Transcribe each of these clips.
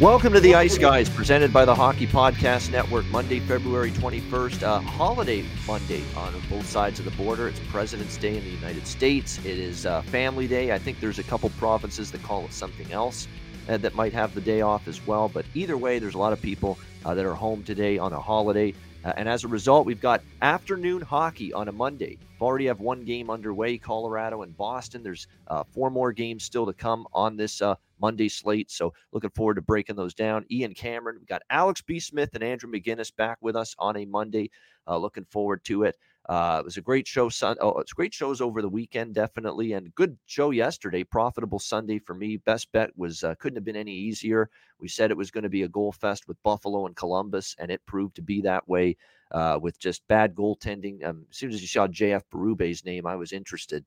Welcome to the Ice Guys, presented by the Hockey Podcast Network. Monday, February 21st, uh, holiday Monday on both sides of the border. It's President's Day in the United States. It is uh, Family Day. I think there's a couple provinces that call it something else uh, that might have the day off as well. But either way, there's a lot of people uh, that are home today on a holiday. Uh, and as a result, we've got afternoon hockey on a Monday. We already have one game underway, Colorado and Boston. There's uh, four more games still to come on this uh, Monday slate. So looking forward to breaking those down. Ian Cameron, we've got Alex B. Smith and Andrew McGinnis back with us on a Monday. Uh, looking forward to it. Uh, it was a great show. Son- oh, it's great shows over the weekend, definitely, and good show yesterday. Profitable Sunday for me. Best bet was uh, couldn't have been any easier. We said it was going to be a goal fest with Buffalo and Columbus, and it proved to be that way. Uh, with just bad goaltending. Um, as soon as you saw JF Berube's name, I was interested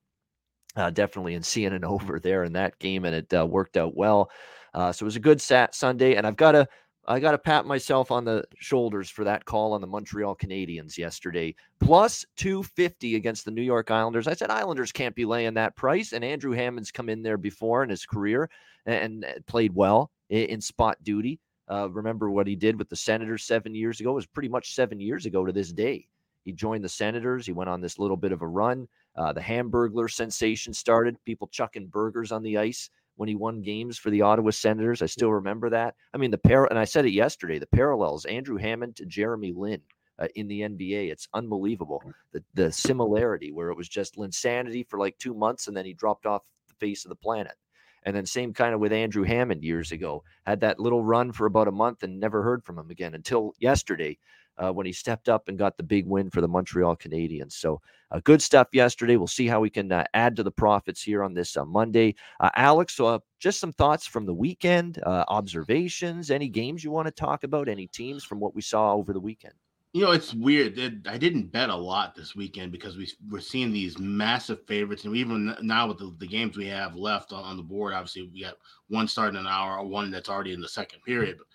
uh, definitely in seeing an over there in that game, and it uh, worked out well. Uh, so it was a good sat Sunday, and I've got to I got to pat myself on the shoulders for that call on the Montreal Canadiens yesterday. Plus 250 against the New York Islanders. I said Islanders can't be laying that price. And Andrew Hammond's come in there before in his career and, and played well in, in spot duty. Uh, remember what he did with the Senators seven years ago? It was pretty much seven years ago to this day. He joined the Senators. He went on this little bit of a run. Uh, the Hamburglar sensation started, people chucking burgers on the ice when he won games for the Ottawa Senators. I still remember that. I mean, the pair, and I said it yesterday, the parallels Andrew Hammond to Jeremy Lin. Uh, in the NBA, it's unbelievable the the similarity where it was just insanity for like two months and then he dropped off the face of the planet. And then same kind of with Andrew Hammond years ago. Had that little run for about a month and never heard from him again until yesterday uh, when he stepped up and got the big win for the Montreal Canadiens. So uh, good stuff yesterday. We'll see how we can uh, add to the profits here on this uh, Monday. Uh, Alex, uh, just some thoughts from the weekend, observations, any games you want to talk about, any teams from what we saw over the weekend. You know, it's weird. I didn't bet a lot this weekend because we we're seeing these massive favorites, and even now with the, the games we have left on, on, the board, obviously we got one starting an hour, one that's already in the second period. But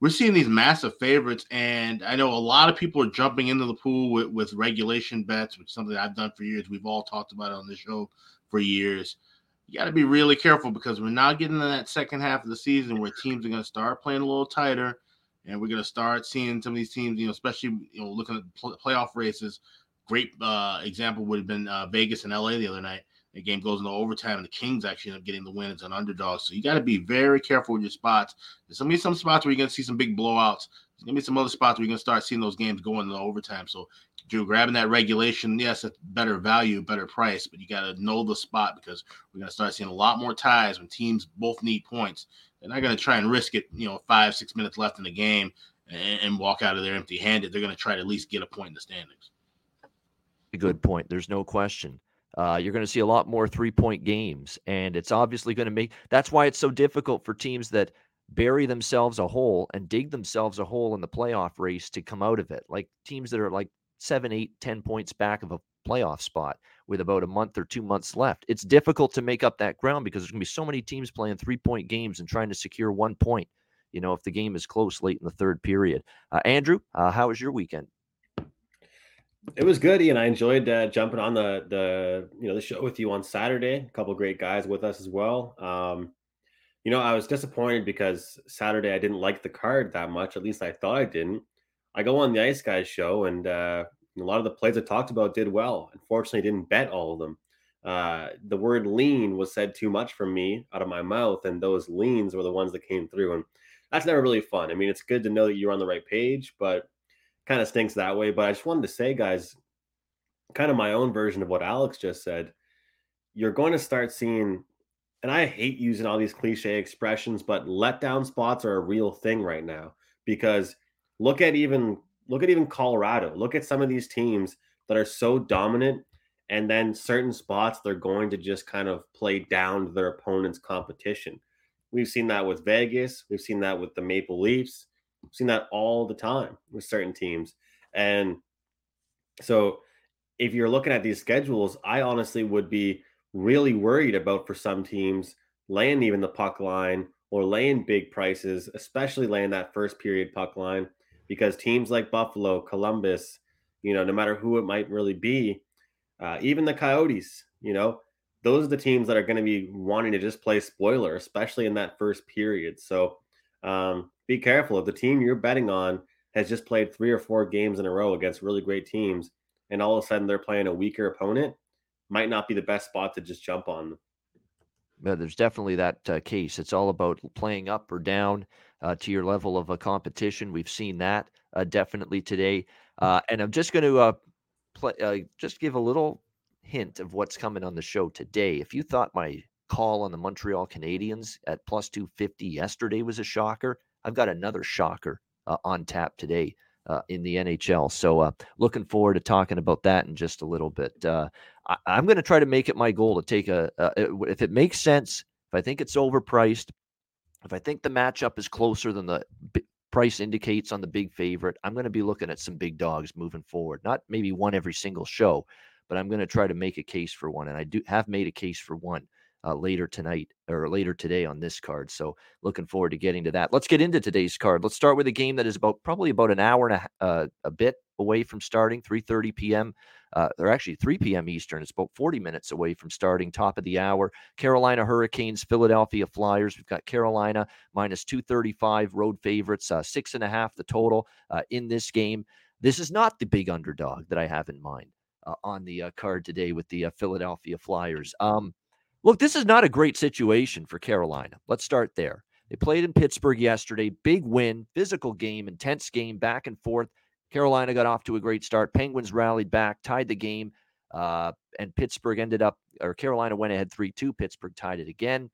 we're seeing these massive favorites, and I know a lot of people are jumping into the pool with, with regulation bets, which is something I've done for years. We've all talked about it on this show for years. You got to be really careful because we're now getting in that second half of the season where teams are going to start playing a little tighter, and we're going to start seeing some of these teams, you know, especially you know looking at playoff races. Great uh, example would have been uh, Vegas and LA the other night the game goes into overtime, and the Kings actually end up getting the win as an underdog. So you got to be very careful with your spots. There's gonna be some spots where you're gonna see some big blowouts. There's gonna be some other spots where you're gonna start seeing those games going into overtime. So you're grabbing that regulation, yes, it's better value, better price, but you got to know the spot because we're gonna start seeing a lot more ties when teams both need points. They're not gonna try and risk it, you know, five six minutes left in the game and, and walk out of there empty-handed. They're gonna try to at least get a point in the standings. A good point. There's no question. Uh, you're going to see a lot more three point games, and it's obviously going to make that's why it's so difficult for teams that bury themselves a hole and dig themselves a hole in the playoff race to come out of it. Like teams that are like seven, eight, ten points back of a playoff spot with about a month or two months left. It's difficult to make up that ground because there's going to be so many teams playing three point games and trying to secure one point. You know, if the game is close late in the third period. Uh, Andrew, uh, how was your weekend? It was good, Ian. I enjoyed uh, jumping on the the you know the show with you on Saturday. A couple great guys with us as well. Um, you know, I was disappointed because Saturday I didn't like the card that much. At least I thought I didn't. I go on the Ice Guys show, and uh, a lot of the plays I talked about did well. Unfortunately, I didn't bet all of them. Uh, the word lean was said too much from me out of my mouth, and those leans were the ones that came through. And that's never really fun. I mean, it's good to know that you're on the right page, but kind of stinks that way. But I just wanted to say, guys, kind of my own version of what Alex just said. You're going to start seeing, and I hate using all these cliche expressions, but letdown spots are a real thing right now because look at even look at even Colorado. Look at some of these teams that are so dominant and then certain spots they're going to just kind of play down their opponent's competition. We've seen that with Vegas, we've seen that with the Maple Leafs, we've seen that all the time with certain teams. And so if you're looking at these schedules, I honestly would be really worried about for some teams laying even the puck line or laying big prices, especially laying that first period puck line, because teams like Buffalo, Columbus, you know, no matter who it might really be, uh, even the Coyotes, you know, those are the teams that are going to be wanting to just play spoiler, especially in that first period. So um, be careful if the team you're betting on has just played three or four games in a row against really great teams, and all of a sudden they're playing a weaker opponent, might not be the best spot to just jump on. Yeah, there's definitely that uh, case. It's all about playing up or down uh, to your level of a competition. We've seen that uh, definitely today. Uh, and I'm just going to uh, play, uh, just give a little hint of what's coming on the show today. If you thought my call on the Montreal Canadiens at plus 250 yesterday was a shocker, I've got another shocker uh, on tap today uh, in the NHL. So uh, looking forward to talking about that in just a little bit. Uh, I, am going to try to make it my goal to take a, if it makes sense, if I think it's overpriced, if I think the matchup is closer than the price indicates on the big favorite, I'm going to be looking at some big dogs moving forward. Not maybe one every single show, but I'm going to try to make a case for one. And I do have made a case for one uh, later tonight or later today on this card. So looking forward to getting to that. Let's get into today's card. Let's start with a game that is about probably about an hour and a, uh, a bit away from starting, 3:30 p.m. Uh, or actually 3 p.m. Eastern. It's about 40 minutes away from starting. Top of the hour. Carolina Hurricanes, Philadelphia Flyers. We've got Carolina minus 235 road favorites, uh, six and a half the total uh, in this game. This is not the big underdog that I have in mind uh, on the uh, card today with the uh, Philadelphia Flyers. Um, look, this is not a great situation for Carolina. Let's start there. They played in Pittsburgh yesterday. Big win, physical game, intense game, back and forth. Carolina got off to a great start. Penguins rallied back, tied the game, uh, and Pittsburgh ended up, or Carolina went ahead 3 2. Pittsburgh tied it again.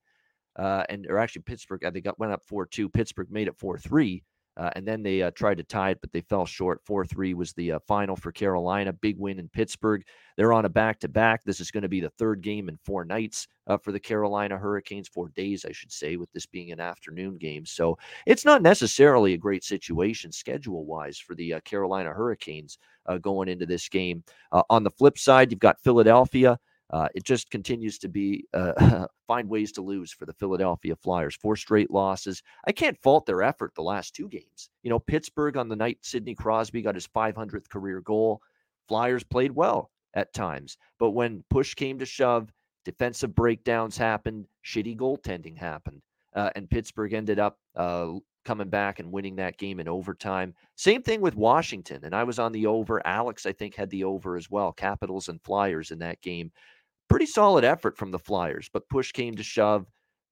Uh, and, or actually, Pittsburgh, they got went up 4 2. Pittsburgh made it 4 3. Uh, and then they uh, tried to tie it, but they fell short. 4 3 was the uh, final for Carolina. Big win in Pittsburgh. They're on a back to back. This is going to be the third game in four nights uh, for the Carolina Hurricanes, four days, I should say, with this being an afternoon game. So it's not necessarily a great situation schedule wise for the uh, Carolina Hurricanes uh, going into this game. on the flip side, you've got Philadelphia. Uh, it just continues to be uh, find ways to lose for the Philadelphia Flyers. Four straight losses. I can't fault their effort the last two games. You know, Pittsburgh on the night Sidney Crosby got his 500th career goal. Flyers played well at times, but when push came to shove, defensive breakdowns happened, shitty goaltending happened, uh, and Pittsburgh ended up uh, coming back and winning that game in overtime. Same thing with Washington, and I was on the over. Alex, I think, had the over as well. Capitals and Flyers in that game pretty solid effort from the Flyers, but push came to shove.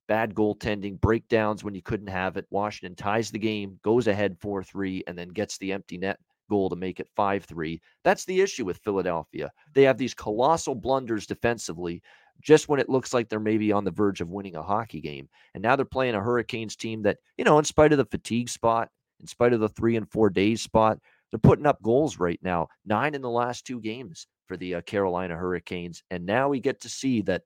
Bad goaltending, breakdowns when you couldn't have it. Washington ties the game, goes ahead 4 3, and then gets the empty net goal to make it 5 3. That's the issue with Philadelphia. They have these colossal blunders defensively just when it looks like they're maybe on the verge of winning a hockey game. And now they're playing a Hurricanes team that, you know, in spite of the fatigue spot, in spite of the three and four days spot, they're putting up goals right now, nine in the last two games for the uh, Carolina Hurricanes. And now we get to see that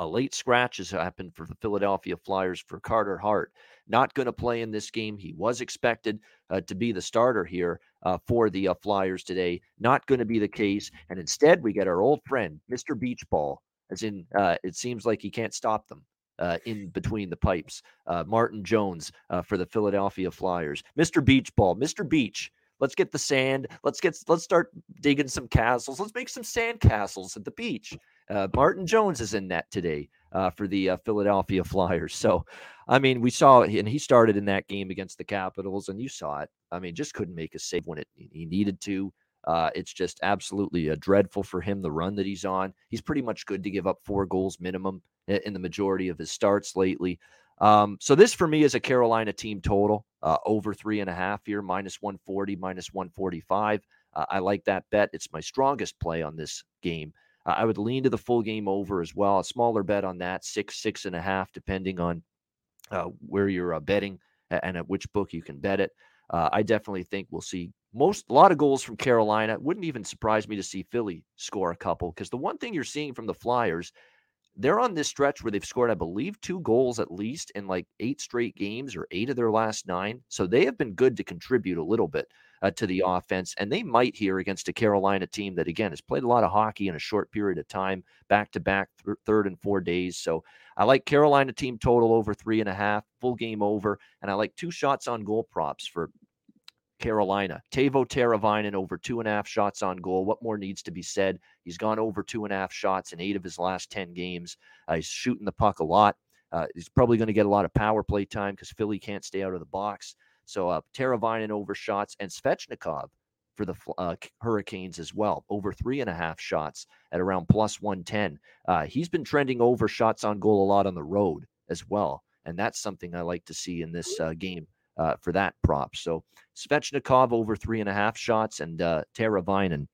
a late scratch has happened for the Philadelphia Flyers for Carter Hart. Not going to play in this game. He was expected uh, to be the starter here uh, for the uh, Flyers today. Not going to be the case. And instead, we get our old friend, Mr. Beachball, as in, uh, it seems like he can't stop them. Uh, in between the pipes, uh, Martin Jones for the Philadelphia Flyers. Mr. Beach Ball, Mr. Beach, Let's get the sand. Let's get let's start digging some castles. Let's make some sand castles at the beach. Uh, Martin Jones is in net today uh, for the uh, Philadelphia Flyers. So, I mean, we saw and he started in that game against the Capitals, and you saw it. I mean, just couldn't make a save when it he needed to. Uh, it's just absolutely uh, dreadful for him the run that he's on. He's pretty much good to give up four goals minimum in the majority of his starts lately. Um, so this for me is a Carolina team total uh, over three and a half here, minus 140, minus 145. Uh, I like that bet. It's my strongest play on this game. Uh, I would lean to the full game over as well. A smaller bet on that, six, six and a half, depending on uh, where you're uh, betting and at which book you can bet it. Uh, I definitely think we'll see most a lot of goals from Carolina. Wouldn't even surprise me to see Philly score a couple because the one thing you're seeing from the Flyers they're on this stretch where they've scored, I believe, two goals at least in like eight straight games or eight of their last nine. So they have been good to contribute a little bit uh, to the offense. And they might here against a Carolina team that, again, has played a lot of hockey in a short period of time, back to back, third and four days. So I like Carolina team total over three and a half, full game over. And I like two shots on goal props for Carolina. Teuvo Teravainen over two and a half shots on goal. What more needs to be said? He's gone over two and a half shots in eight of his last 10 games. Uh, he's shooting the puck a lot. Uh, he's probably going to get a lot of power play time because Philly can't stay out of the box. So uh, Teravainen over shots and Svechnikov for the uh, Hurricanes as well, over three and a half shots at around plus 110. Uh, he's been trending over shots on goal a lot on the road as well. And that's something I like to see in this uh, game uh, for that prop. So Svechnikov over three and a half shots and uh, Teravainen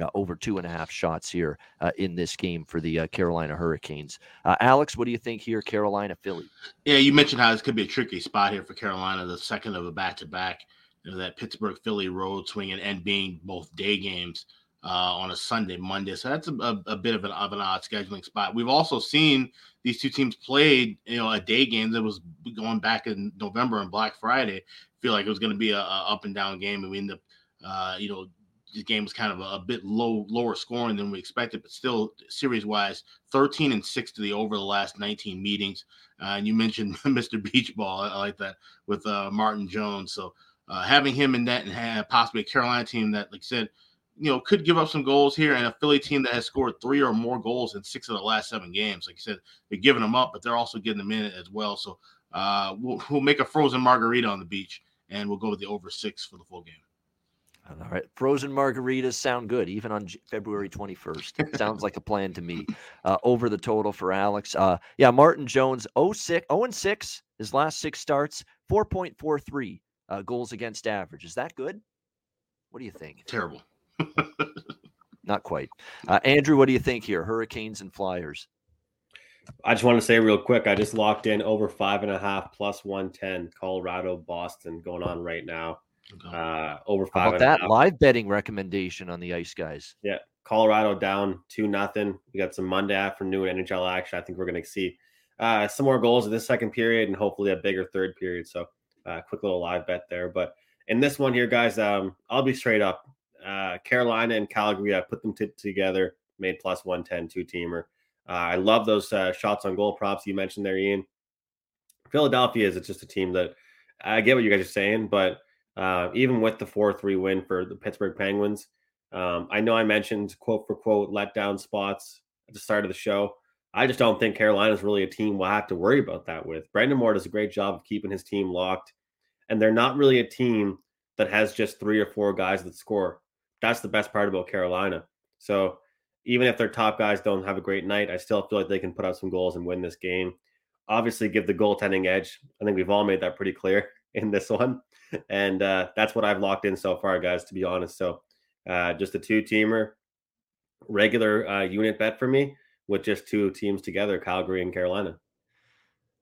uh, over two and a half shots here uh, in this game for the uh, Carolina Hurricanes. Uh, Alex, what do you think here, Carolina Philly? Yeah, you mentioned how this could be a tricky spot here for Carolina, the second of a back to back. That Pittsburgh Philly road swing and, and being both day games uh, on a Sunday, Monday. So that's a, a, a, bit of an, of an odd scheduling spot. We've also seen these two teams played, you know, a day game that was going back in November and Black Friday. Feel like it was going to be a, a, up and down game, and we end up, uh, you know, the game was kind of a, a, bit low, lower scoring than we expected, but still series wise, 13 and six to the over the last 19 meetings. Uh, and you mentioned Mr. Beach Ball, I, I like that with uh, Martin Jones. So uh, having him in that and possibly a Carolina team that, like I said, you know, could give up some goals here, and a Philly team that has scored three or more goals in six of the last seven games. Like you said, they're giving them up, but they're also getting them in as well. So uh, we'll, we'll make a frozen margarita on the beach, and we'll go with the over six for the full game. All right. Frozen margaritas sound good, even on February 21st. Sounds like a plan to me. Uh, over the total for Alex. Uh, yeah, Martin Jones, 06, 0 and 6, his last six starts, 4.43 uh, goals against average. Is that good? What do you think? Terrible. Not quite. Uh, Andrew, what do you think here? Hurricanes and Flyers. I just want to say real quick. I just locked in over five and a half plus one ten. Colorado, Boston going on right now. Uh, over five. How about that live betting recommendation on the Ice Guys? Yeah, Colorado down two nothing. We got some Monday afternoon NHL action. I think we're going to see uh, some more goals in this second period and hopefully a bigger third period. So, uh, quick little live bet there. But in this one here, guys, um, I'll be straight up uh, Carolina and Calgary, I put them t- together, made plus 110 two teamer. Uh, I love those uh, shots on goal props you mentioned there, Ian. Philadelphia is just a team that I get what you guys are saying, but uh, even with the 4 3 win for the Pittsburgh Penguins, um, I know I mentioned quote for quote letdown spots at the start of the show. I just don't think Carolina is really a team we'll have to worry about that with. Brind'Amour does a great job of keeping his team locked, and they're not really a team that has just three or four guys that score that's the best part about Carolina. So even if their top guys don't have a great night, I still feel like they can put out some goals and win this game. Obviously, give the goaltending edge. I think we've all made that pretty clear in this one, and uh, that's what I've locked in so far, guys. To be honest, so uh, just a two-teamer, regular uh, unit bet for me with just two teams together, Calgary and Carolina.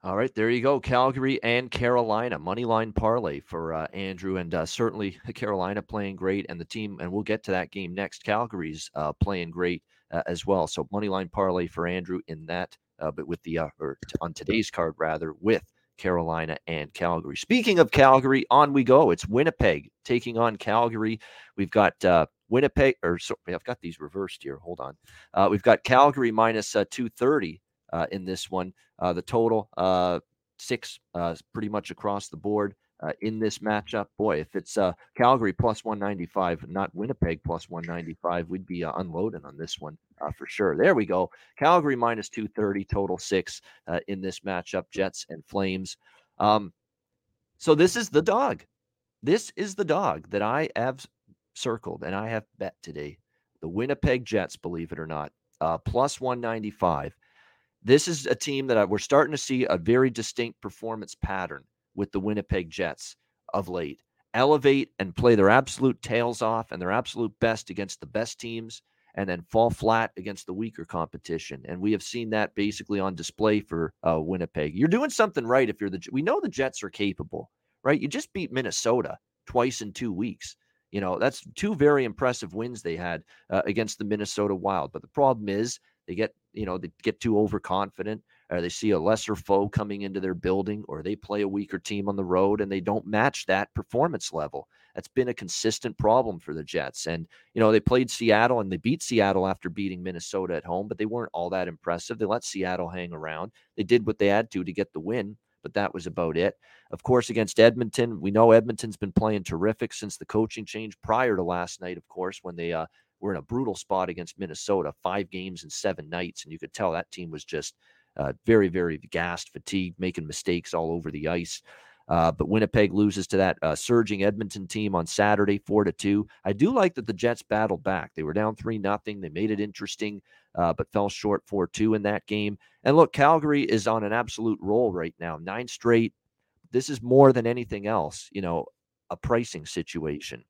All right, there you go. Calgary and Carolina money line parlay for uh, Andrew, and uh, certainly Carolina playing great, and the team. And we'll get to that game next. Calgary's uh, playing great uh, as well. So money line parlay for Andrew in that, uh, but with the uh, or t- on today's card rather with Carolina and Calgary. Speaking of Calgary, on we go. It's Winnipeg taking on Calgary. We've got Winnipeg, or sorry, I've got these reversed here. Hold on. we've got Calgary minus two thirty uh, in this one. Uh, the total uh, six, uh, pretty much across the board in this matchup. Boy, if it's uh, Calgary plus 195, not Winnipeg plus 195, we'd be unloading on this one for sure. There we go. Calgary minus 230, total six in this matchup. Jets and Flames. Um, so this is the dog. This is the dog that I have circled and I have bet today. The Winnipeg Jets, believe it or not, uh, plus 195. This is a team that I, we're starting to see a very distinct performance pattern with the Winnipeg Jets of late. Elevate and play their absolute tails off and their absolute best against the best teams and then fall flat against the weaker competition. And we have seen that basically on display for uh, Winnipeg. You're doing something right if you're the. We know the Jets are capable, right? You just beat Minnesota twice in two weeks. You know, that's two very impressive wins they had uh, against the Minnesota Wild. But the problem is they get, you know, they get too overconfident or they see a lesser foe coming into their building or they play a weaker team on the road and they don't match that performance level. That's been a consistent problem for the Jets. And, you know, they played Seattle and they beat Seattle after beating Minnesota at home, but they weren't all that impressive. They let Seattle hang around. They did what they had to to get the win but that was about it. Of course, against Edmonton, we know Edmonton's been playing terrific since the coaching change prior to last night, of course, when they uh, were in a brutal spot against Minnesota, five games in seven nights. And you could tell that team was just uh, very, very gassed, fatigued, making mistakes all over the ice. Uh, but Winnipeg loses to that uh, surging Edmonton team on Saturday, four to two. I do like that the Jets battled back. They were down three nothing. They made it interesting, uh, but fell short four two in that game. And look, Calgary is on an absolute roll right now, nine straight. This is more than anything else, you know, a pricing situation.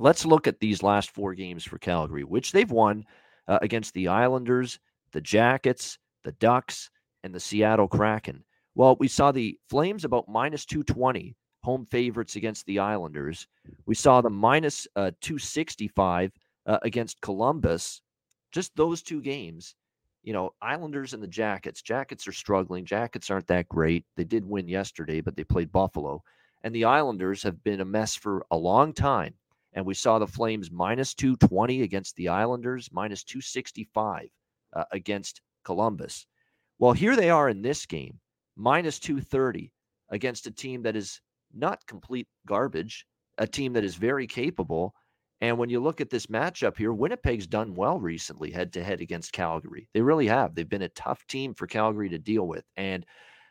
Let's look at these last four games for Calgary, which they've won uh, against the Islanders, the Jackets, the Ducks, and the Seattle Kraken. Well, we saw the Flames about minus 220 home favorites against the Islanders. We saw the minus, uh, 265 uh, against Columbus. Just those two games. You know, Islanders and the Jackets. Jackets are struggling. Jackets aren't that great. They did win yesterday, but they played Buffalo. And the Islanders have been a mess for a long time. And we saw the Flames minus 220 against the Islanders, minus 265 uh, against Columbus. Well, here they are in this game minus 230 against a team that is not complete garbage, a team that is very capable. And when you look at this matchup here, Winnipeg's done well recently head to head against Calgary. They really have. They've been a tough team for Calgary to deal with. And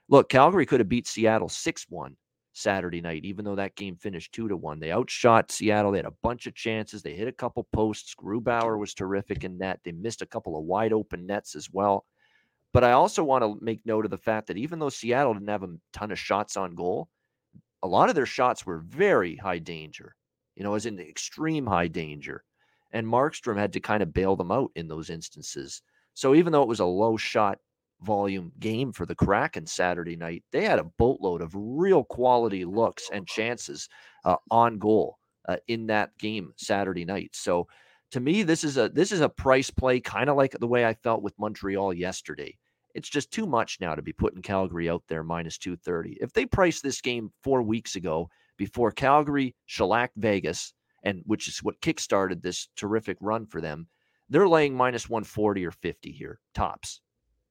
look, Calgary could have beat Seattle 6 1 Saturday night, even though that game finished 2 to 1. They outshot Seattle. They had a bunch of chances. They hit a couple posts. Grubauer was terrific in net. They missed a couple of wide open nets as well. But I also want to make note of the fact that even though Seattle didn't have a ton of shots on goal, a lot of their shots were very high danger, you know, as in extreme high danger. And Markstrom had to kind of bail them out in those instances. So even though it was a low shot volume game for the Kraken Saturday night, they had a boatload of real quality looks and chances uh, on goal uh, in that game Saturday night. So to me, this is a this is a price play, kind of like the way I felt with Montreal yesterday. It's just too much now to be putting Calgary out there minus 230. If they priced this game four weeks ago before Calgary shellacked Vegas, and which is what kickstarted this terrific run for them, they're laying minus 140 or 50 here, tops.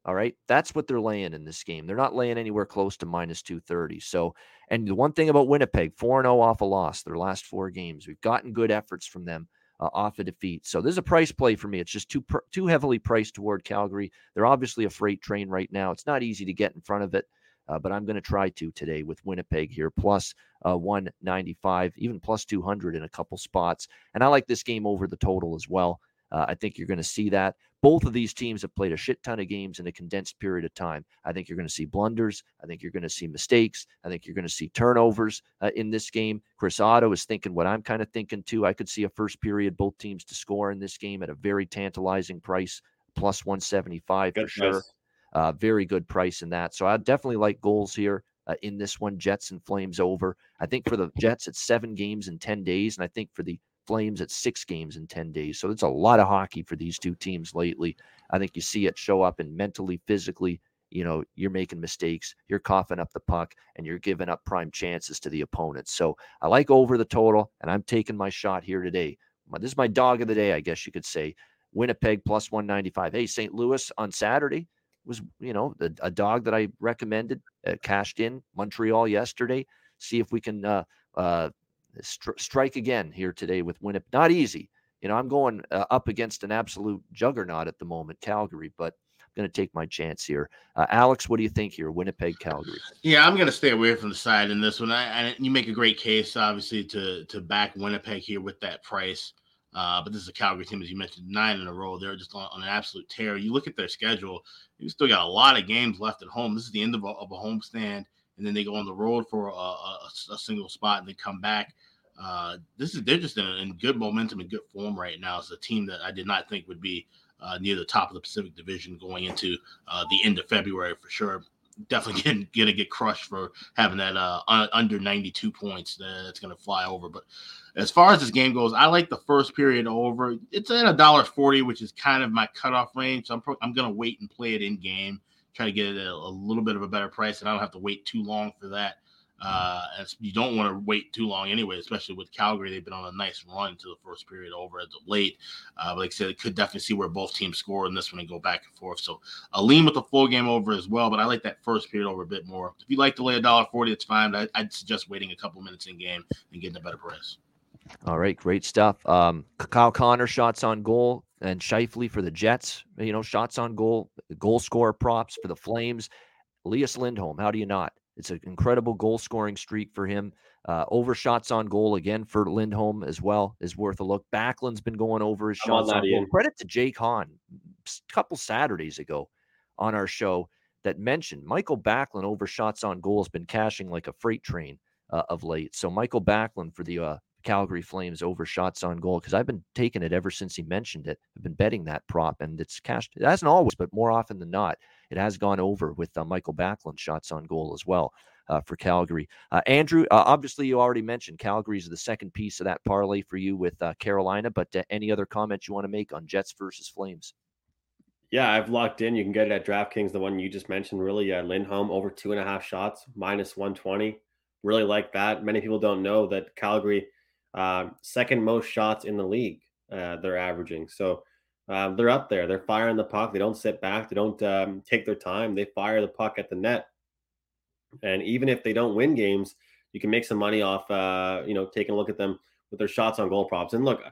All right. That's what they're laying in this game. They're not laying anywhere close to minus 230. So, and the one thing about Winnipeg, 4 0 off a loss, their last four games, we've gotten good efforts from them uh, off a defeat. So this is a price play for me. It's just too too heavily priced toward Calgary. They're obviously a freight train right now. It's not easy to get in front of it, uh, but I'm going to try to today with Winnipeg here plus, uh, 195, even plus 200 in a couple spots. And I like this game over the total as well. Uh, I think you're going to see that. Both of these teams have played a shit ton of games in a condensed period of time. I think you're going to see blunders. I think you're going to see mistakes. I think you're going to see turnovers uh, in this game. Chris Otto is thinking what I'm kind of thinking too. I could see a first period, both teams to score in this game at a very tantalizing price, plus 175 good for sure. Uh, very good price in that. So I definitely like goals here. Uh, in this one, Jets and Flames over. I think for the Jets, it's seven games in 10 days. And I think for the Flames at six games in 10 days. So it's a lot of hockey for these two teams lately. I think you see it show up in mentally, physically. You know, you're making mistakes, you're coughing up the puck, and you're giving up prime chances to the opponents. So I like over the total, and I'm taking my shot here today. This is my dog of the day, I guess you could say. Winnipeg plus 195. Hey, St. Louis on Saturday was, you know, a, a dog that I recommended, uh, cashed in Montreal yesterday. See if we can uh, uh, stri- strike again here today with Winnipeg. Not easy. You know, I'm going uh, up against an absolute juggernaut at the moment, Calgary, but I'm going to take my chance here. Uh, Alex, what do you think here? Winnipeg, Calgary. Yeah, I'm going to stay away from the side in this one. I, I, you make a great case, obviously, to to back Winnipeg here with that price. Uh, but this is a Calgary team, as you mentioned, nine in a row. They're just on, on, an absolute tear. You look at their schedule, you still got a lot of games left at home. This is the end of a, of a homestand, and then they go on the road for a, a, a single spot and they come back. Uh, this is they're just in, in, good momentum and good form right now. It's a team that I did not think would be uh, near the top of the Pacific Division going into uh, the end of February for sure definitely getting, gonna get crushed for having that uh, under 92 points. That's gonna fly over. But as far as this game goes, I like the first period over. It's at a dollar forty, which is kind of my cutoff range. So I'm pro- I'm gonna wait and play it in game, try to get it a, a little bit of a better price, and I don't have to wait too long for that. Uh, and you don't want to wait too long anyway, especially with Calgary. They've been on a nice run to the first period over as of late. Uh, but like I said, it could definitely see where both teams score in this one and go back and forth. So a lean with the full game over as well. But I like that first period over a bit more. If you like to lay a dollar forty, it's fine. But I, would suggest waiting a couple minutes in game and getting a better price. All right, great stuff. Um, Kyle Connor shots on goal and Scheifele for the Jets. You know, shots on goal, goal score props for the Flames. Elias Lindholm, how do you not? It's an incredible goal scoring streak for him. Uh, over shots on goal again for Lindholm as well is worth a look. Backlund's been going over his shots on, on goal. Credit to Jake Hahn a couple Saturdays ago on our show that mentioned Mikael Backlund over shots on goal has been cashing like a freight train uh, of late. So Mikael Backlund for the uh, Calgary Flames over shots on goal because I've been taking it ever since he mentioned it. I've been betting that prop and it's cashed. It hasn't always, but more often than not, it has gone over with uh, Mikael Backlund shots on goal as well. Uh, for Calgary. Uh, Andrew, uh, obviously, you already mentioned Calgary's is the second piece of that parlay for you with uh, Carolina, but uh, any other comments you want to make on Jets versus Flames? Yeah, I've locked in. You can get it at DraftKings, the one you just mentioned. Really, uh, Lindholm over two and a half shots, minus 120. Really like that. Many people don't know that Calgary, second most shots in the league, they're averaging. So um, they're up there. They're firing the puck. They don't sit back. They don't um, take their time. They fire the puck at the net. And even if they don't win games, you can make some money off, uh, you know, taking a look at them with their shots on goal props. And look,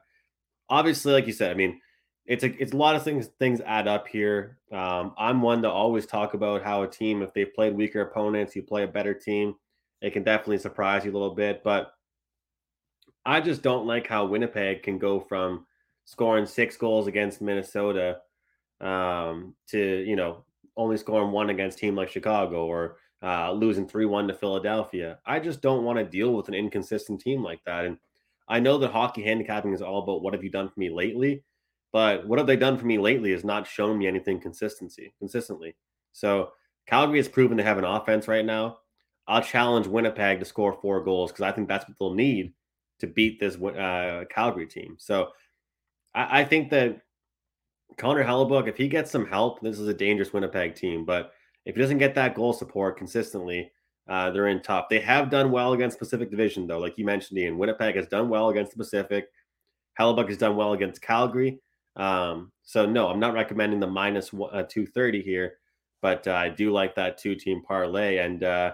obviously, like you said, I mean, it's a it's a lot of things things add up here. Um, I'm one to always talk about how a team, if they played weaker opponents, you play a better team, it can definitely surprise you a little bit. But I just don't like how Winnipeg can go from scoring six goals against Minnesota um, to you know only scoring one against team like Chicago or uh, losing three one to Philadelphia. I just don't want to deal with an inconsistent team like that. And I know that hockey handicapping is all about what have you done for me lately, but what have they done for me lately has not shown me anything consistency consistently. So Calgary has proven to have an offense right now. I'll challenge Winnipeg to score four goals because I think that's what they'll need to beat this uh, Calgary team. So I, I think that Connor Hellebuyck, if he gets some help, this is a dangerous Winnipeg team. But if he doesn't get that goal support consistently, uh, they're in tough. They have done well against Pacific Division, though. Like you mentioned, Ian, Winnipeg has done well against the Pacific. Hellebuck has done well against Calgary. Um, so no, I'm not recommending the minus uh, 230 here, but uh, I do like that two team parlay. And uh,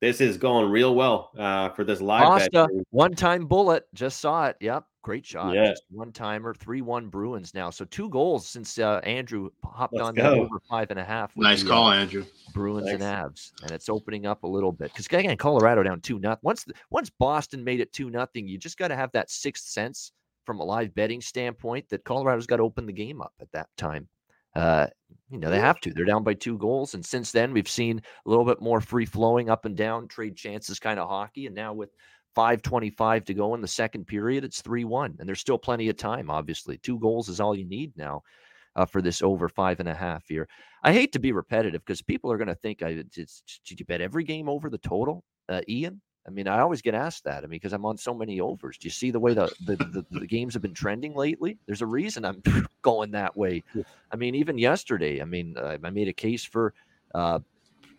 this is going real well uh, for this live bet. One time bullet, just saw it. Yep. Great shot. Yeah. one timer, 3 1 Bruins now. So two goals since uh, Andrew hopped Let's on that over five and a half. Nice the, call, uh, Andrew. Bruins Thanks. and Avs. And it's opening up a little bit. Because again, Colorado down 2 nothing. Once, once Boston made it 2 nothing, you just got to have that sixth sense from a live betting standpoint that Colorado's got to open the game up at that time. Uh, you know, they have to. They're down by two goals. And since then, we've seen a little bit more free flowing up and down, trade chances kind of hockey. And now with 525 to go in the second period. It's 3 1. And there's still plenty of time, obviously. Two goals is all you need now uh, for this over five and a half here. I hate to be repetitive because people are going to think, I, did, did you bet every game over the total, uh, Ian? I mean, I always get asked that. I mean, because I'm on so many overs. Do you see the way the, the, the, the, games have been trending lately? There's a reason I'm going that way. I mean, even yesterday, I mean, uh, I made a case for uh,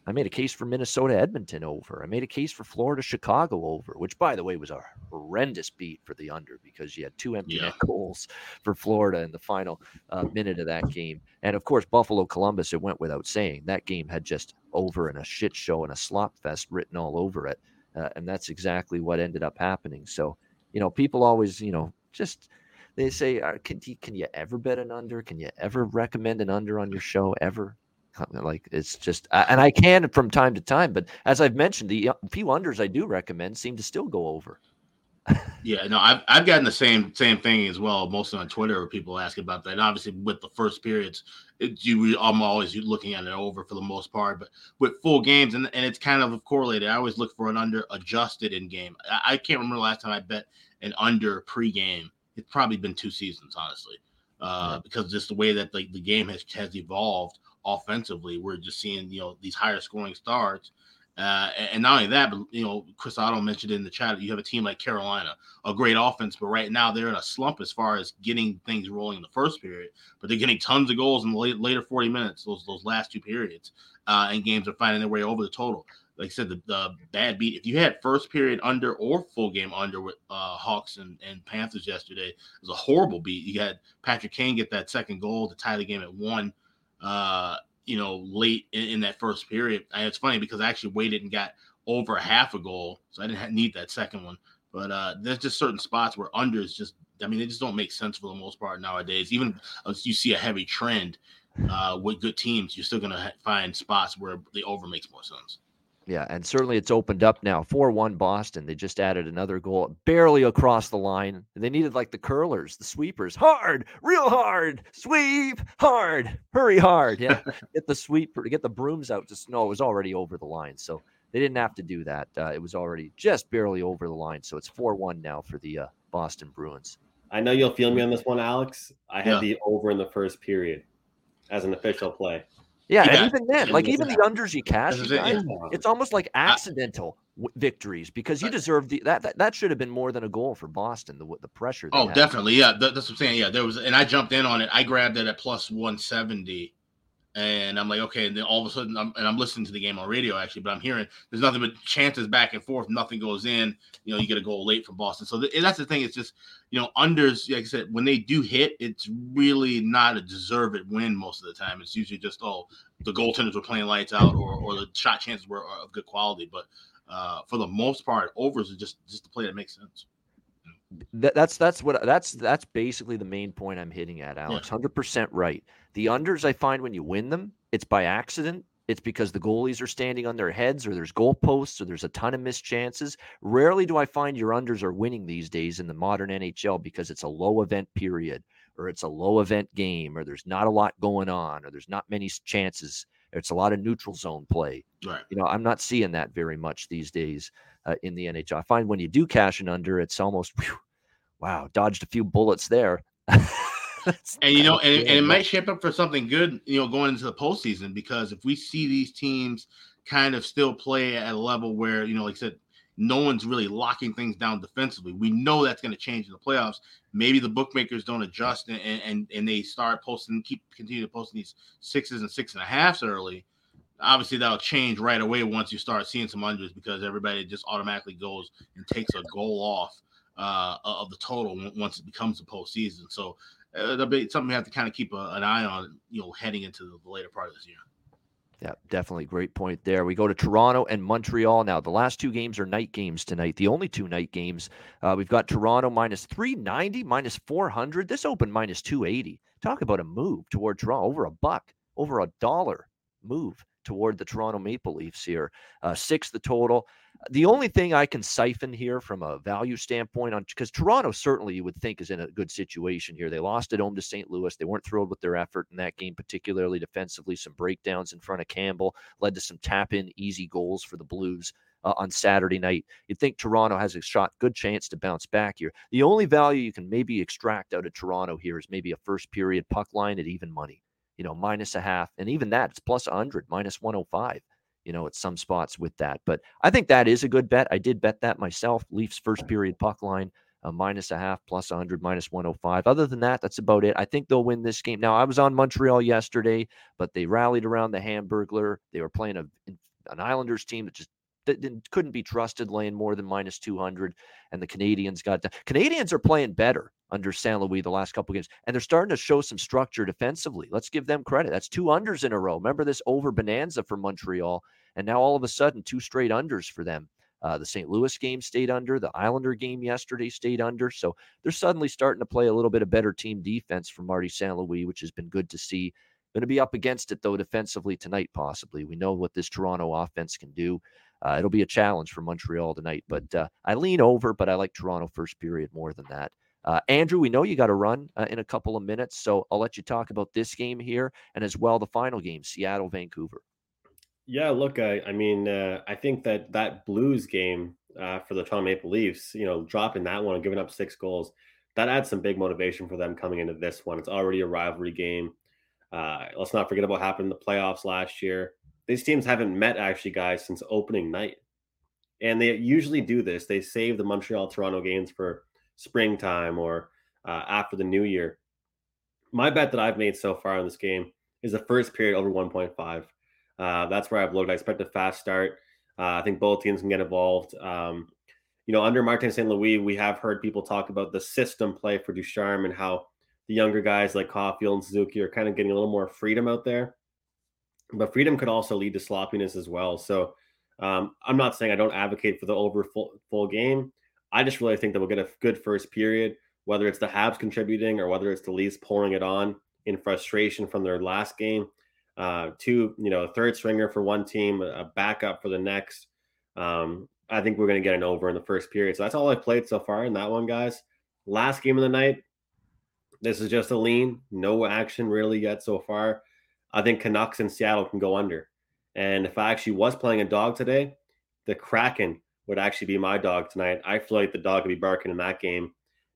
I made a case for Minnesota Edmonton over. I made a case for Florida Chicago over, which by the way was a horrendous beat for the under because you had two empty yeah. net goals for Florida in the final uh, minute of that game. And of course, Buffalo Columbus, it went without saying. That game had just over and a shit show and a slop fest written all over it. Uh, and that's exactly what ended up happening. So, you know, people always, you know, just they say, can, you, can you ever bet an under? Can you ever recommend an under on your show ever? Like it's just, and I can from time to time, but as I've mentioned, the uh, few unders I do recommend seem to still go over. Yeah, no, I've I've gotten the same same thing as well, mostly on Twitter, where people ask about that. And obviously, with the first periods, it, you I'm always looking at it over for the most part. But with full games, and, and it's kind of correlated. I always look for an under adjusted in game. I, I can't remember the last time I bet an under pre-game. It's probably been two seasons, honestly, uh, yeah. because just the way that like the game has has evolved offensively, we're just seeing you know these higher scoring starts uh, and not only that, but you know, Chris Otto mentioned in the chat, you have a team like Carolina, a great offense, but right now they're in a slump as far as getting things rolling in the first period. But they're getting tons of goals in the late, later 40 minutes, those those last two periods, uh, and games are finding their way over the total. Like I said, the, the bad beat. If you had first period under or full game under with uh, Hawks and, and Panthers yesterday, it was a horrible beat. You had Patrick Kane get that second goal to tie the game at one. Uh, you know, late in, in, that first period. It's funny because I actually waited and got over half a goal, so I didn't need that second one. But uh, there's just certain spots where unders just, I mean, they just don't make sense for the most part nowadays. Even as you see a heavy trend uh, with good teams, you're still going to find spots where the over makes more sense. Yeah, and certainly it's opened up now. 4 1 Boston. They just added another goal, barely across the line. They needed like the curlers, the sweepers. Hard, real hard, sweep, hard, hurry hard. Yeah, get the sweeper, get the brooms out. Just no, it was already over the line. So they didn't have to do that. Uh, it was already just barely over the line. So it's 4 1 now for the uh, Boston Bruins. I know you'll feel me on this one, Alex. I had yeah. the over in the first period as an official play. Yeah, yeah, and even then, like even the unders you cash, you guys, it's almost like accidental victories because you deserve the that, that that should have been more than a goal for Boston. The the pressure. Oh, had. definitely, yeah. That, that's what I'm saying. Yeah, there was, and I jumped in on it. I grabbed it at plus 170 and I'm like, okay. And then all of a sudden, I'm, and I'm listening to the game on radio actually, but I'm hearing there's nothing but chances back and forth. Nothing goes in. You know, you get a goal late from Boston. So th- that's the thing. It's just you know, unders. Like I said, when they do hit, it's really not a deserved win most of the time. It's usually just oh, the goaltenders were playing lights out, or or the shot chances were of good quality. But uh, for the most part, overs are just just the play that makes sense that's that's what that's that's basically the main point I'm hitting at, Alex. Hundred yeah. percent right. The unders I find when you win them, it's by accident. It's because the goalies are standing on their heads, or there's goalposts, or there's a ton of missed chances. Rarely do I find your unders are winning these days in the modern NHL because it's a low event period, or it's a low event game, or there's not a lot going on, or there's not many chances. It's a lot of neutral zone play. Right. You know, I'm not seeing that very much these days uh, in the NHL. I find when you do cash an under, it's almost whew, wow, dodged a few bullets there. and you know, and, and it might shape up for something good, you know, going into the postseason because if we see these teams kind of still play at a level where, you know, like I said, no one's really locking things down defensively. We know that's going to change in the playoffs. Maybe the bookmakers don't adjust and, and and they start posting, keep continue to post these sixes and six and a halfs early obviously that'll change right away once you start seeing some unders because everybody just automatically goes and takes a goal off uh, of the total once it becomes the postseason. So uh, that'll be something we have to kind of keep a, an eye on, you know, heading into the later part of this year. Yeah, definitely great point there. We go to Toronto and Montreal now. The last two games are night games tonight. The only two night games. Uh, we've got Toronto minus 390, minus 400. This open minus 280. Talk about a move toward Toronto over a buck, over a dollar move toward the Toronto Maple Leafs here. Uh, six the total. The only thing I can siphon here from a value standpoint on because Toronto certainly you would think is in a good situation here. They lost at home to St. Louis. They weren't thrilled with their effort in that game, particularly defensively. Some breakdowns in front of Campbell led to some tap in easy goals for the Blues. Uh, on Saturday night. You'd think Toronto has a shot, good chance to bounce back here. The only value you can maybe extract out of Toronto here is maybe a first period puck line at even money you know, minus a half. And even that, it's plus 100, minus 105, you know, at some spots with that. But I think that is a good bet. I did bet that myself. Leafs first period puck line, uh, minus a half, plus 100, minus 105. Other than that, that's about it. I think they'll win this game. Now, I was on Montreal yesterday, but they rallied around the Hamburglar. They were playing a, an Islanders team that just that couldn't be trusted laying more than minus 200 and the canadians got the canadians are playing better under St. Louis the last couple games and they're starting to show some structure defensively let's give them credit that's two unders in a row remember this over bonanza for montreal and now all of a sudden two straight unders for them uh, the St. Louis game stayed under. The Islander game yesterday stayed under. So they're suddenly starting to play a little bit of better team defense from Marty St. Louis, which has been good to see. Going to be up against it, though, defensively tonight, possibly. We know what this Toronto offense can do. uh, it'll be a challenge for Montreal tonight. But uh, I lean over, but I like Toronto first period more than that. Uh, Andrew, we know you got to run uh, in a couple of minutes, so I'll let you talk about this game here and as well the final game, Seattle Vancouver. Yeah, look, I, I mean, uh, I think that that Blues game uh, for the Toronto Maple Leafs, you know, dropping that one and giving up six goals, that adds some big motivation for them coming into this one. It's already a rivalry game. Uh, let's not forget about what happened in the playoffs last year. These teams haven't met actually, guys, since opening night, and they usually do this. They save the Montreal Toronto games for springtime or uh, after the new year. My bet that I've made so far in this game is the first period over 1.5. Uh, that's where I've looked. I expect a fast start. Uh, I think both teams can get involved. Um, you know, under Martin St. Louis, we have heard people talk about the system play for Ducharme and how the younger guys like Caufield and Suzuki are kind of getting a little more freedom out there. But freedom could also lead to sloppiness as well. So um, I'm not saying I don't advocate for the over full, full game. I just really think that we'll get a good first period, whether it's the Habs contributing or whether it's the Leafs pouring it on in frustration from their last game. Uh, two, you know, a third stringer for one team, a backup for the next. Um, I think we're going to get an over in the first period. So that's all I've played so far in that one, guys. Last game of the night. This is just a lean, no action really yet so far. I think Canucks and Seattle can go under. And if I actually was playing a dog today, the Kraken would actually be my dog tonight. I feel like the dog would be barking in that game.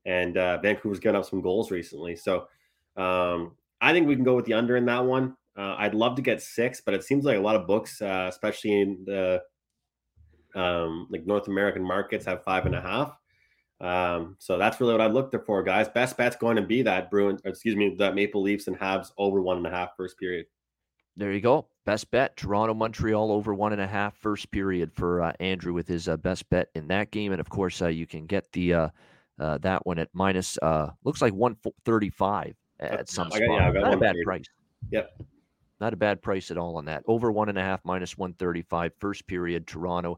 And uh, Vancouver's getting up some goals recently. So um, I think we can go with the under in that one. Uh, I'd love to get six, but it seems like a lot of books, uh, especially in the um, like North American markets, have five and a half. Um, so that's really what I looked for, guys. Best bet's going to be that Bruin, excuse me, the Maple Leafs and Habs over one and a half first period. There you go. Best bet Toronto Montreal over one and a half first period for uh, Andrew with his uh, best bet in that game. And of course, uh, you can get the uh, uh, that one at minus uh, looks like 135 at some spot. Yeah, Not a bad price. Yep. Not a bad price at all on that. Over one and a half minus 135 first period Toronto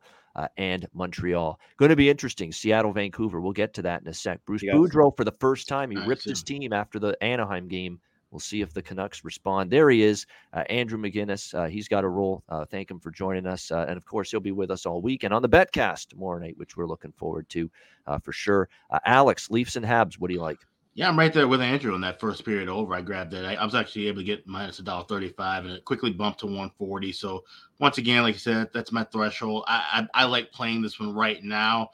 and Montreal. Going to be interesting. Seattle, Vancouver. We'll get to that in a sec. Bruce Boudreau for the first time he ripped his team after the Anaheim game We'll see if the Canucks respond. There he is, uh, Andrew McGinnis. Uh, he's got a role. Uh, thank him for joining us. Uh, and of course, he'll be with us all week and on the Betcast tomorrow night, which we're looking forward to uh, for sure. Uh, Alex, Leafs and Habs, what do you like? Yeah, I'm right there with Andrew in that first period over. I grabbed it. I, I was actually able to get minus a dollar thirty-five, and it quickly bumped to 140. So once again, like I said, that's my threshold. I, I, I like playing this one right now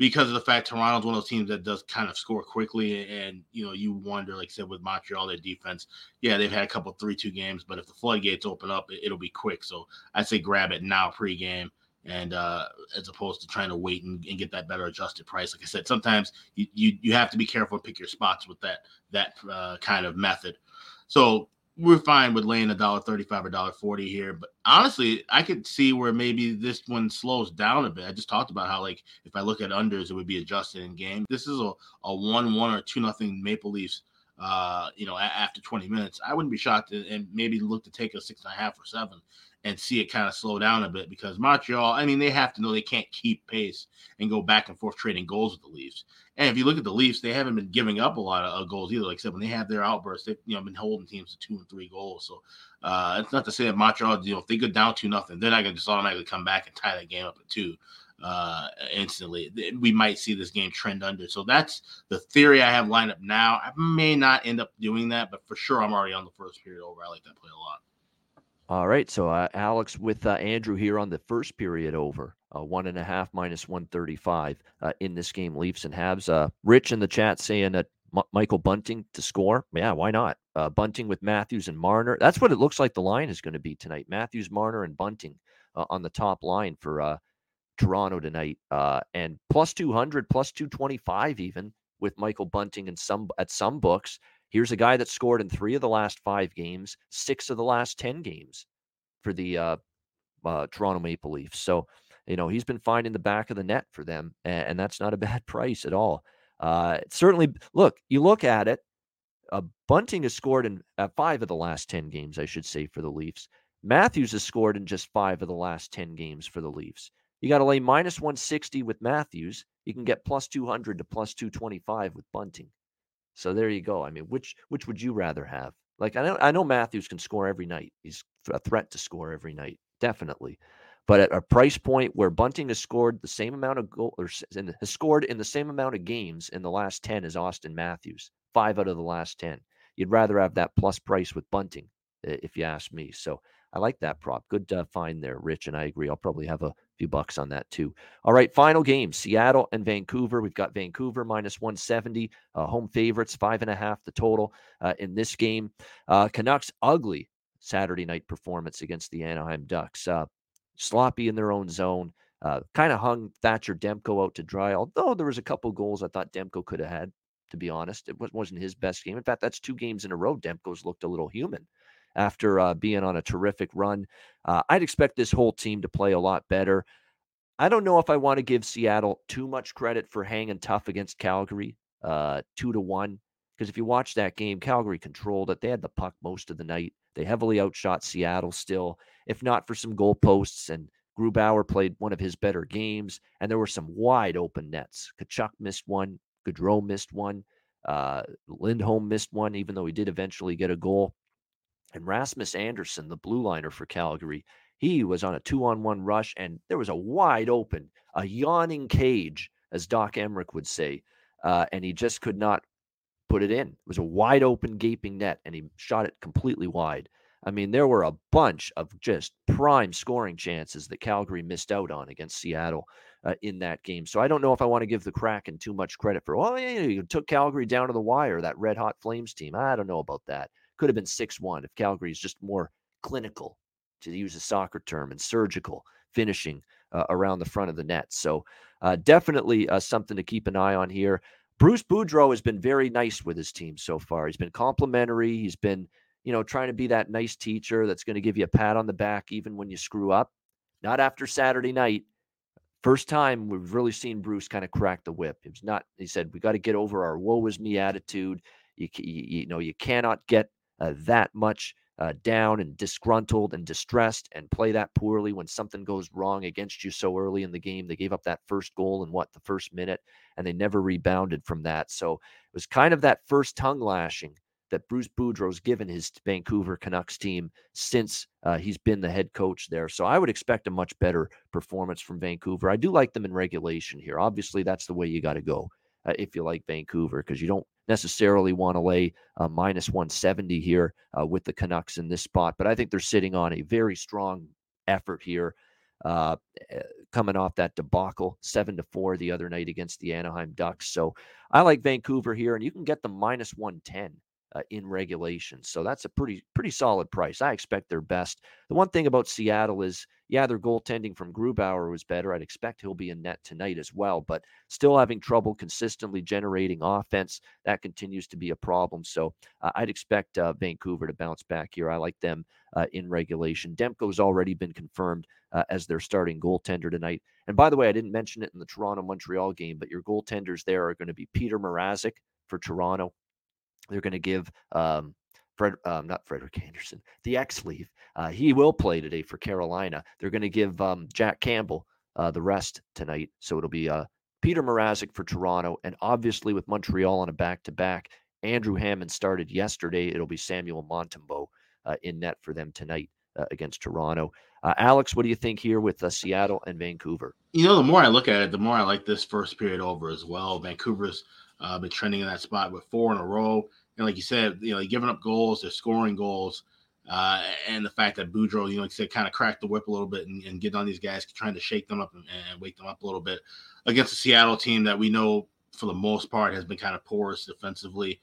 because of the fact Toronto's one of those teams that does kind of score quickly, and you know you wonder, like I said, with Montreal, their defense, yeah, they've had a couple three-two games, but if the floodgates open up, it, will be quick. So I'd say grab it now pre-game, and uh, as opposed to trying to wait and, and, get that better adjusted price. Like I said, sometimes you you, you have to be careful and pick your spots with that that uh, kind of method. So we're fine with laying a dollar thirty-five or dollar forty here. But honestly, I could see where maybe this one slows down a bit. I just talked about how like if I look at unders, it would be adjusted in game. This is a, a one-one or two nothing Maple Leafs. Uh, you know, a- after 20 minutes, I wouldn't be shocked and maybe look to take a six and a half or seven and see it kind of slow down a bit because Montreal, I mean, they have to know they can't keep pace and go back and forth trading goals with the Leafs. And if you look at the Leafs, they haven't been giving up a lot of uh, goals either. Like I said, when they have their outbursts, they've you know been holding teams to two and three goals. So uh, it's not to say that Montreal, you know, if they go down to nothing, they're not going to just automatically come back and tie that game up at two uh, instantly. We might see this game trend under. So that's the theory I have lined up now. I may not end up doing that, but for sure, I'm already on the first period over. I like that play a lot. All right. So, uh, Alex with uh, Andrew here on the first period over. Uh, one and a half minus 135 uh, in this game, Leafs and Habs. Uh, Rich in the chat saying that M- Michael Bunting to score. Yeah, why not? Uh, Bunting with Matthews and Marner. That's what it looks like the line is going to be tonight. Matthews, Marner, and Bunting on the top line for Toronto tonight. and plus 200, plus 225 even with Michael Bunting and some at some books. Here's a guy that scored in three of the last five games, six of the last 10 games for the uh, uh, Toronto Maple Leafs. So, you know, he's been finding the back of the net for them, and, and that's not a bad price at all. Uh, certainly, look, you look at it, uh, Bunting has scored in uh, five of the last 10 games, I should say, for the Leafs. Matthews has scored in just five of the last 10 games for the Leafs. You got to lay minus 160 with Matthews. You can get plus 200 to plus 225 with Bunting. So there you go. I mean, which which would you rather have? Like I know I know Matthews can score every night. He's a threat to score every night, definitely. But at a price point where Bunting has scored the same amount of goals or has scored in the same amount of games in the last 10 as Austin Matthews, five out of the last 10. You'd rather have that plus price with Bunting, if you ask me. So I like that prop. Good uh, find there, Rich. And I agree. I'll probably have a few bucks on that too. All right, final game Seattle and Vancouver. We've got Vancouver minus 170, uh, home favorites, five and a half the total uh, in this game. Uh, Canucks, ugly Saturday night performance against the Anaheim Ducks. Uh, sloppy in their own zone. Uh, kind of hung Thatcher Demko out to dry, although there was a couple goals I thought Demko could have had, to be honest. It wasn't his best game. In fact, that's two games in a row Demko's looked a little human after uh, being on a terrific run. Uh, I'd expect this whole team to play a lot better. I don't know if I want to give Seattle too much credit for hanging tough against Calgary, uh, two to one. Because if you watch that game, Calgary controlled it. They had the puck most of the night. They heavily outshot Seattle still, if not for some goalposts. And Grubauer played one of his better games, and there were some wide open nets. Tkachuk missed one. Gaudreau missed one. Uh, Lindholm missed one, even though he did eventually get a goal. And Rasmus Andersson, the blue liner for Calgary, he was on a two on one rush, and there was a wide open, a yawning cage, as Doc Emrick would say. Uh, and he just could not put it in. It was a wide open, gaping net, and he shot it completely wide. I mean, there were a bunch of just prime scoring chances that Calgary missed out on against Seattle uh, in that game. So I don't know if I want to give the Kraken too much credit for, oh, yeah, you took Calgary down to the wire, that red hot Flames team. I don't know about that. Could have been 6 1 if Calgary is just more clinical, to use a soccer term, and surgical finishing uh, around the front of the net. So uh, definitely uh, something to keep an eye on here. Bruce Boudreau has been very nice with his team so far. He's been complimentary. He's been, you know, trying to be that nice teacher that's going to give you a pat on the back even when you screw up. Not after Saturday night. First time we've really seen Bruce kind of crack the whip. He was not. He said we got to get over our "woe is me" attitude. You, you, you know, you cannot get uh, that much uh, down and disgruntled and distressed and play that poorly when something goes wrong against you so early in the game. They gave up that first goal in what the first minute, and they never rebounded from that. So it was kind of that first tongue lashing that Bruce Boudreau's given his Vancouver Canucks team since uh, he's been the head coach there. So I would expect a much better performance from Vancouver. I do like them in regulation here. Obviously, that's the way you got to go uh, if you like Vancouver because you don't necessarily want to lay uh, minus 170 here uh, with the Canucks in this spot. But I think they're sitting on a very strong effort here. Uh, eh, coming off that debacle, seven to four the other night against the Anaheim Ducks. So I like Vancouver here, and you can get the minus 110 uh, in regulation. So that's a pretty pretty solid price. I expect their best. The one thing about Seattle is, yeah, their goaltending from Grubauer was better. I'd expect he'll be in net tonight as well, but still having trouble consistently generating offense. That continues to be a problem. So uh, I'd expect uh, Vancouver to bounce back here. I like them uh, in regulation. Demko's already been confirmed uh, as their starting goaltender tonight. And by the way, I didn't mention it in the Toronto Montreal game, but your goaltenders there are going to be Petr Mrazek for Toronto they're going to give um, Fred, um, not Frederik Andersen, the X Leaf. Uh, he will play today for Carolina. They're going to give um, Jack Campbell uh, the rest tonight. So it'll be uh, Petr Mrazek for Toronto. And obviously, with Montreal on a back to back, Andrew Hammond started yesterday. It'll be Samuel Montembeault uh, in net for them tonight uh, against Toronto. Uh, Alex, what do you think here with Seattle and Vancouver? You know, the more I look at it, the more I like this first period over as well. Vancouver's been trending in that spot with four in a row and like you said, you know, giving up goals, they're scoring goals. Uh, and the fact that Boudreau, you know, like said, kind of cracked the whip a little bit and, and get on these guys, trying to shake them up and, and, wake them up a little bit against a Seattle team that we know for the most part has been kind of porous defensively.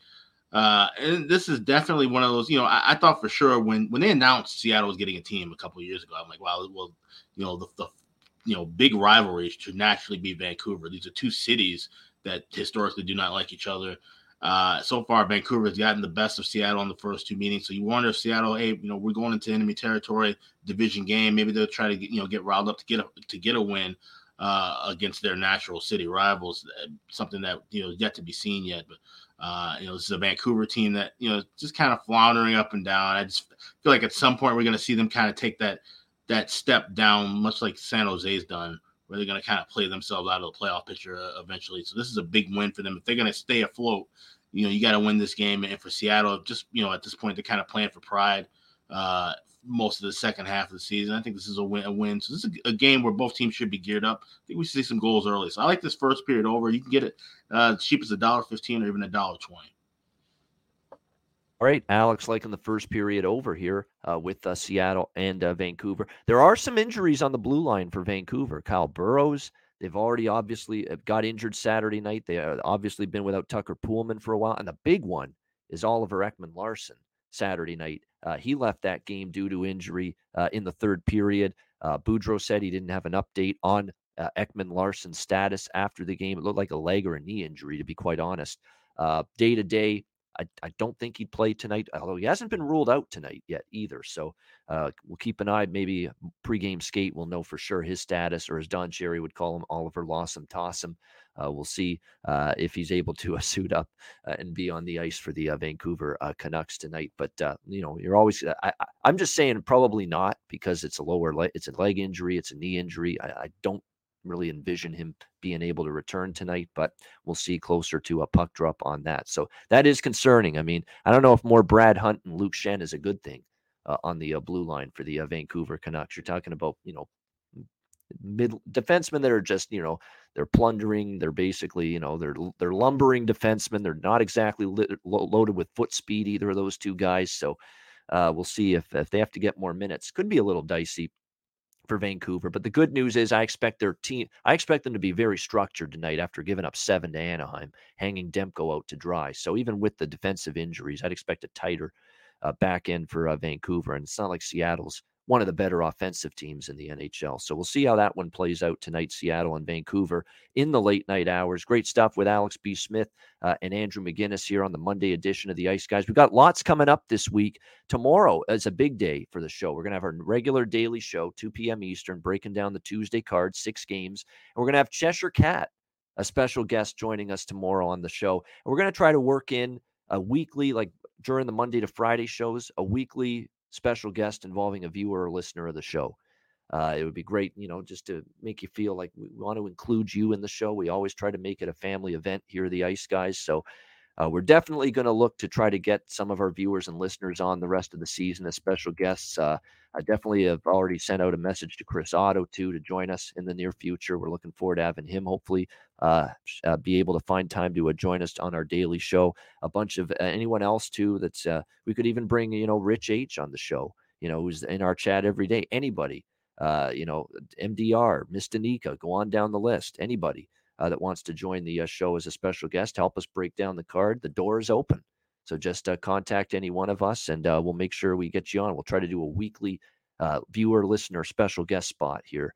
Uh, and this is definitely one of those, you know, I, I, thought for sure when when they announced Seattle was getting a team a couple years ago, I'm like, wow, well, you know, the, the you know big rivalries should naturally be Vancouver. These are two cities that historically do not like each other. Uh, so far, Vancouver has gotten the best of Seattle in the first two meetings. So you wonder if Seattle, hey, you know, we're going into enemy territory, division game. Maybe they'll try to get, you know get riled up to get a, to get a win uh, against their natural city rivals. Uh, something that you know yet to be seen yet. But uh, you know, this is a Vancouver team that you know just kind of floundering up and down. I just feel like at some point we're going to see them kind of take that that step down, much like San Jose's done where they're going to kind of play themselves out of the playoff picture uh, eventually. So this is a big win for them. If they're going to stay afloat, you know, you got to win this game. And for Seattle, just you know, at this point, they're kind of playing for pride. uh, most of the second half of the season. I think this is a win. A win. So this is a, a, game where both teams should be geared up. I think we should see some goals early. So I like this first period over. You can get it uh, cheap as a dollar fifteen or even a dollar twenty. All right, Alex, like in the first period over here uh, with uh, Seattle and uh, Vancouver. There are some injuries on the blue line for Vancouver. Kyle Burroughs, they've already obviously uh, got injured Saturday night. They have obviously been without Tucker Poolman for a while. And the big one is Oliver Ekman Larsson Saturday night. Uh, he left that game due to injury uh, in the third period. Boudreau said he didn't have an update on Ekman Larsson's status after the game. It looked like a leg or a knee injury, to be quite honest. Day to day, I, I don't think he'd play tonight, although he hasn't been ruled out tonight yet either. So uh, we'll keep an eye. Maybe pregame skate, we'll know for sure his status, or as Don Cherry would call him, Oliver Lawson Tossum. Uh, we'll see uh, if he's able to uh, suit up uh, and be on the ice for the uh, Vancouver Canucks tonight. But you know, you're always. I, am just saying probably not because it's a lower. Le- it's a leg injury. It's a knee injury. I, I don't really envision him being able to return tonight, but we'll see closer to a puck drop on that. So that is concerning. I mean, I don't know if more Brad Hunt and Luke Schenn is a good thing uh, on the uh, blue line for the uh, Vancouver Canucks. You're talking about, you know, mid defensemen that are just, you know, they're plundering. They're basically, you know, they're they're lumbering defensemen. They're not exactly li- loaded with foot speed either of those two guys. So uh, we'll see if if they have to get more minutes. Could be a little dicey for Vancouver. But the good news is I expect their team, I expect them to be very structured tonight after giving up seven to Anaheim, hanging Demko out to dry. So even with the defensive injuries, I'd expect a tighter uh, back end for uh, Vancouver. And it's not like Seattle's one of the better offensive teams in the NHL. So we'll see how that one plays out tonight, Seattle and Vancouver in the late night hours. Great stuff with Alex B. Smith uh, and Andrew McGinnis here on the Monday edition of the Ice Guys. We've got lots coming up this week. Tomorrow is a big day for the show. We're going to have our regular daily show, 2 p.m. Eastern, breaking down the Tuesday card, six games. And we're going to have Cheshire Cat, a special guest, joining us tomorrow on the show. And we're going to try to work in a weekly, like during the Monday to Friday shows, a weekly special guest involving a viewer or listener of the show. Uh, it would be great, you know, just to make you feel like we want to include you in the show. We always try to make it a family event here, the Ice Guys. So uh, we're definitely going to look to try to get some of our viewers and listeners on the rest of the season as special guests. Uh, I definitely have already sent out a message to Chris Otto too to join us in the near future. We're looking forward to having him hopefully uh, uh, be able to find time to uh, join us on our daily show. A bunch of uh, anyone else too. That's we could even bring you know Rich H on the show. You know who's in our chat every day. Anybody. You know, MDR, Miss Danica, go on down the list. Anybody uh, that wants to join the uh, show as a special guest, help us break down the card. The door is open. So just uh, contact any one of us and uh, we'll make sure we get you on. We'll try to do a weekly viewer, listener, special guest spot here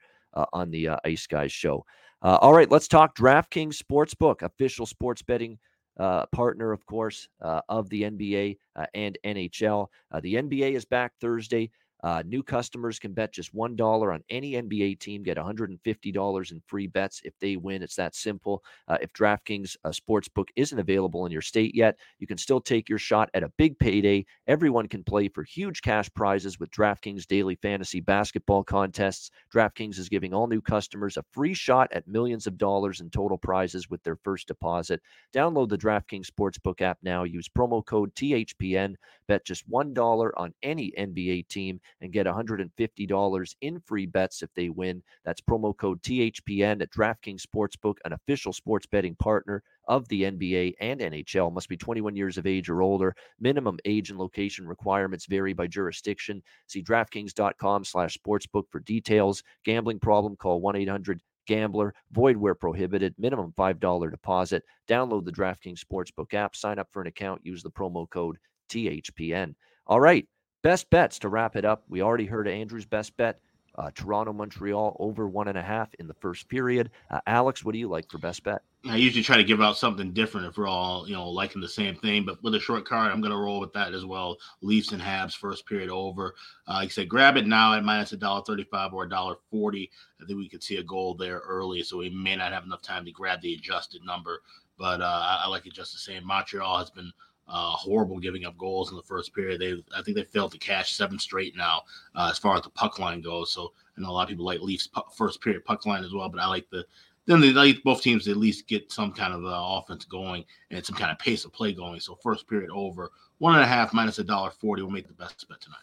on the Ice Guys show. all right, let's talk DraftKings Sportsbook, official sports betting uh, partner, of course, uh, of the NBA uh, and NHL. the NBA is back Thursday. Uh, new customers can bet just $1 on any NBA team, get $150 in free bets if they win. It's that simple. Uh, if DraftKings uh, Sportsbook isn't available in your state yet, you can still take your shot at a big payday. Everyone can play for huge cash prizes with DraftKings daily fantasy basketball contests. DraftKings is giving all new customers a free shot at millions of dollars in total prizes with their first deposit. Download the DraftKings Sportsbook app now. Use promo code THPN. Bet just $1 on any NBA team and get $150 in free bets if they win. That's promo code THPN at DraftKings Sportsbook, an official sports betting partner of the NBA and NHL. Must be 21 years of age or older. Minimum age and location requirements vary by jurisdiction. See DraftKings.com slash sportsbook for details. Gambling problem, call 1-800- Gambler, void where prohibited, minimum $5 deposit. Download the DraftKings Sportsbook app, sign up for an account, use the promo code THPN. All right, Best bets to wrap it up. We already heard Andrew's best bet. Uh, Toronto, Montreal over one and a half in the first period. Uh, Alex, what do you like for best bet? I usually try to give out something different if we're all, you know, liking the same thing. But with a short card, I'm going to roll with that as well. Leafs and Habs first period over. Uh, like I said, grab it now at minus a dollar thirty-five or a dollar forty. I think we could see a goal there early, so we may not have enough time to grab the adjusted number. But uh, I, I like it just the same. Montreal has been uh, horrible giving up goals in the first period. They, I think they failed to cash seven straight now uh, as far as the puck line goes. So I know a lot of people like Leafs first period puck line as well, but I like the then they like both teams at least get some kind of uh, offense going and some kind of pace of play going. So first period over one and a half minus a dollar forty will make the best bet tonight.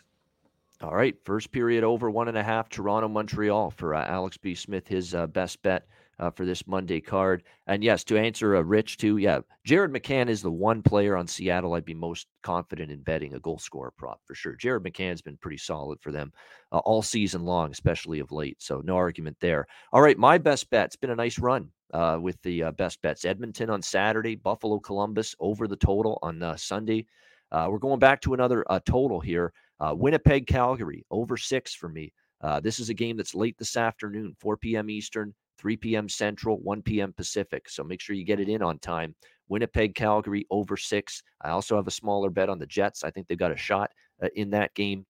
All right, first period over one and a half. Toronto Montreal for uh, Alex B. Smith, his uh, best bet uh, for this Monday card. And yes, to answer uh, Rich too, yeah, Jared McCann is the one player on Seattle I'd be most confident in betting a goal scorer prop for sure. Jared McCann's been pretty solid for them uh, all season long, especially of late. So no argument there. All right, my best bet. It's been a nice run uh, with the uh, best bets. Edmonton on Saturday, Buffalo Columbus over the total on uh, Sunday. We're going back to another total here. Winnipeg Calgary over six for me. Uh, this is a game that's late this afternoon, 4 p.m. Eastern. 3 p.m. Central, 1 p.m. Pacific. So make sure you get it in on time. Winnipeg, Calgary over six. I also have a smaller bet on the Jets. I think they've got a shot uh, in that game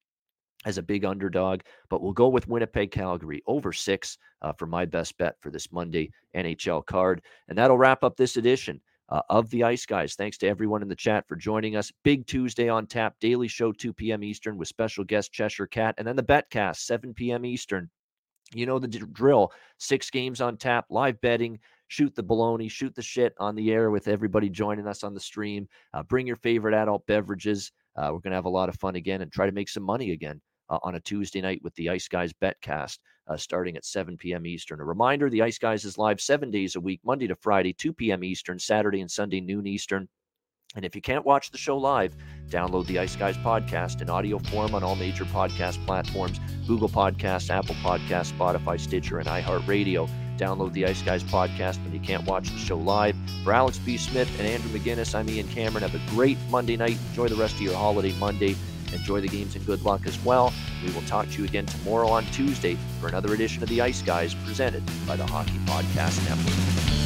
as a big underdog, but we'll go with Winnipeg, Calgary over six uh, for my best bet for this Monday NHL card. And that'll wrap up this edition. Uh, of the Ice Guys. Thanks to everyone in the chat for joining us. Big Tuesday on tap, daily show 2 p.m. Eastern with special guest Cheshire Cat, and then the Betcast 7 p.m. Eastern you know the drill. Six games on tap, live betting, shoot the baloney, shoot the shit on the air with everybody joining us on the stream. Uh, bring your favorite adult beverages. Uh, we're going to have a lot of fun again and try to make some money again uh, on a Tuesday night with the Ice Guys Betcast uh, starting at 7 p.m. Eastern. A reminder the Ice Guys is live seven days a week, Monday to Friday, 2 p.m. Eastern, Saturday and Sunday, noon Eastern. And if you can't watch the show live, download the Ice Guys podcast in audio form on all major podcast platforms Google Podcasts, Apple Podcasts, Spotify, Stitcher, and iHeartRadio. Download the Ice Guys podcast when you can't watch the show live. For Alex B. Smith and Andrew McGinnis, I'm Ian Cameron. Have a great Monday night. Enjoy the rest of your holiday Monday. Enjoy the games and good luck as well. We will talk to you again tomorrow on Tuesday for another edition of the Ice Guys presented by the Hockey Podcast Network.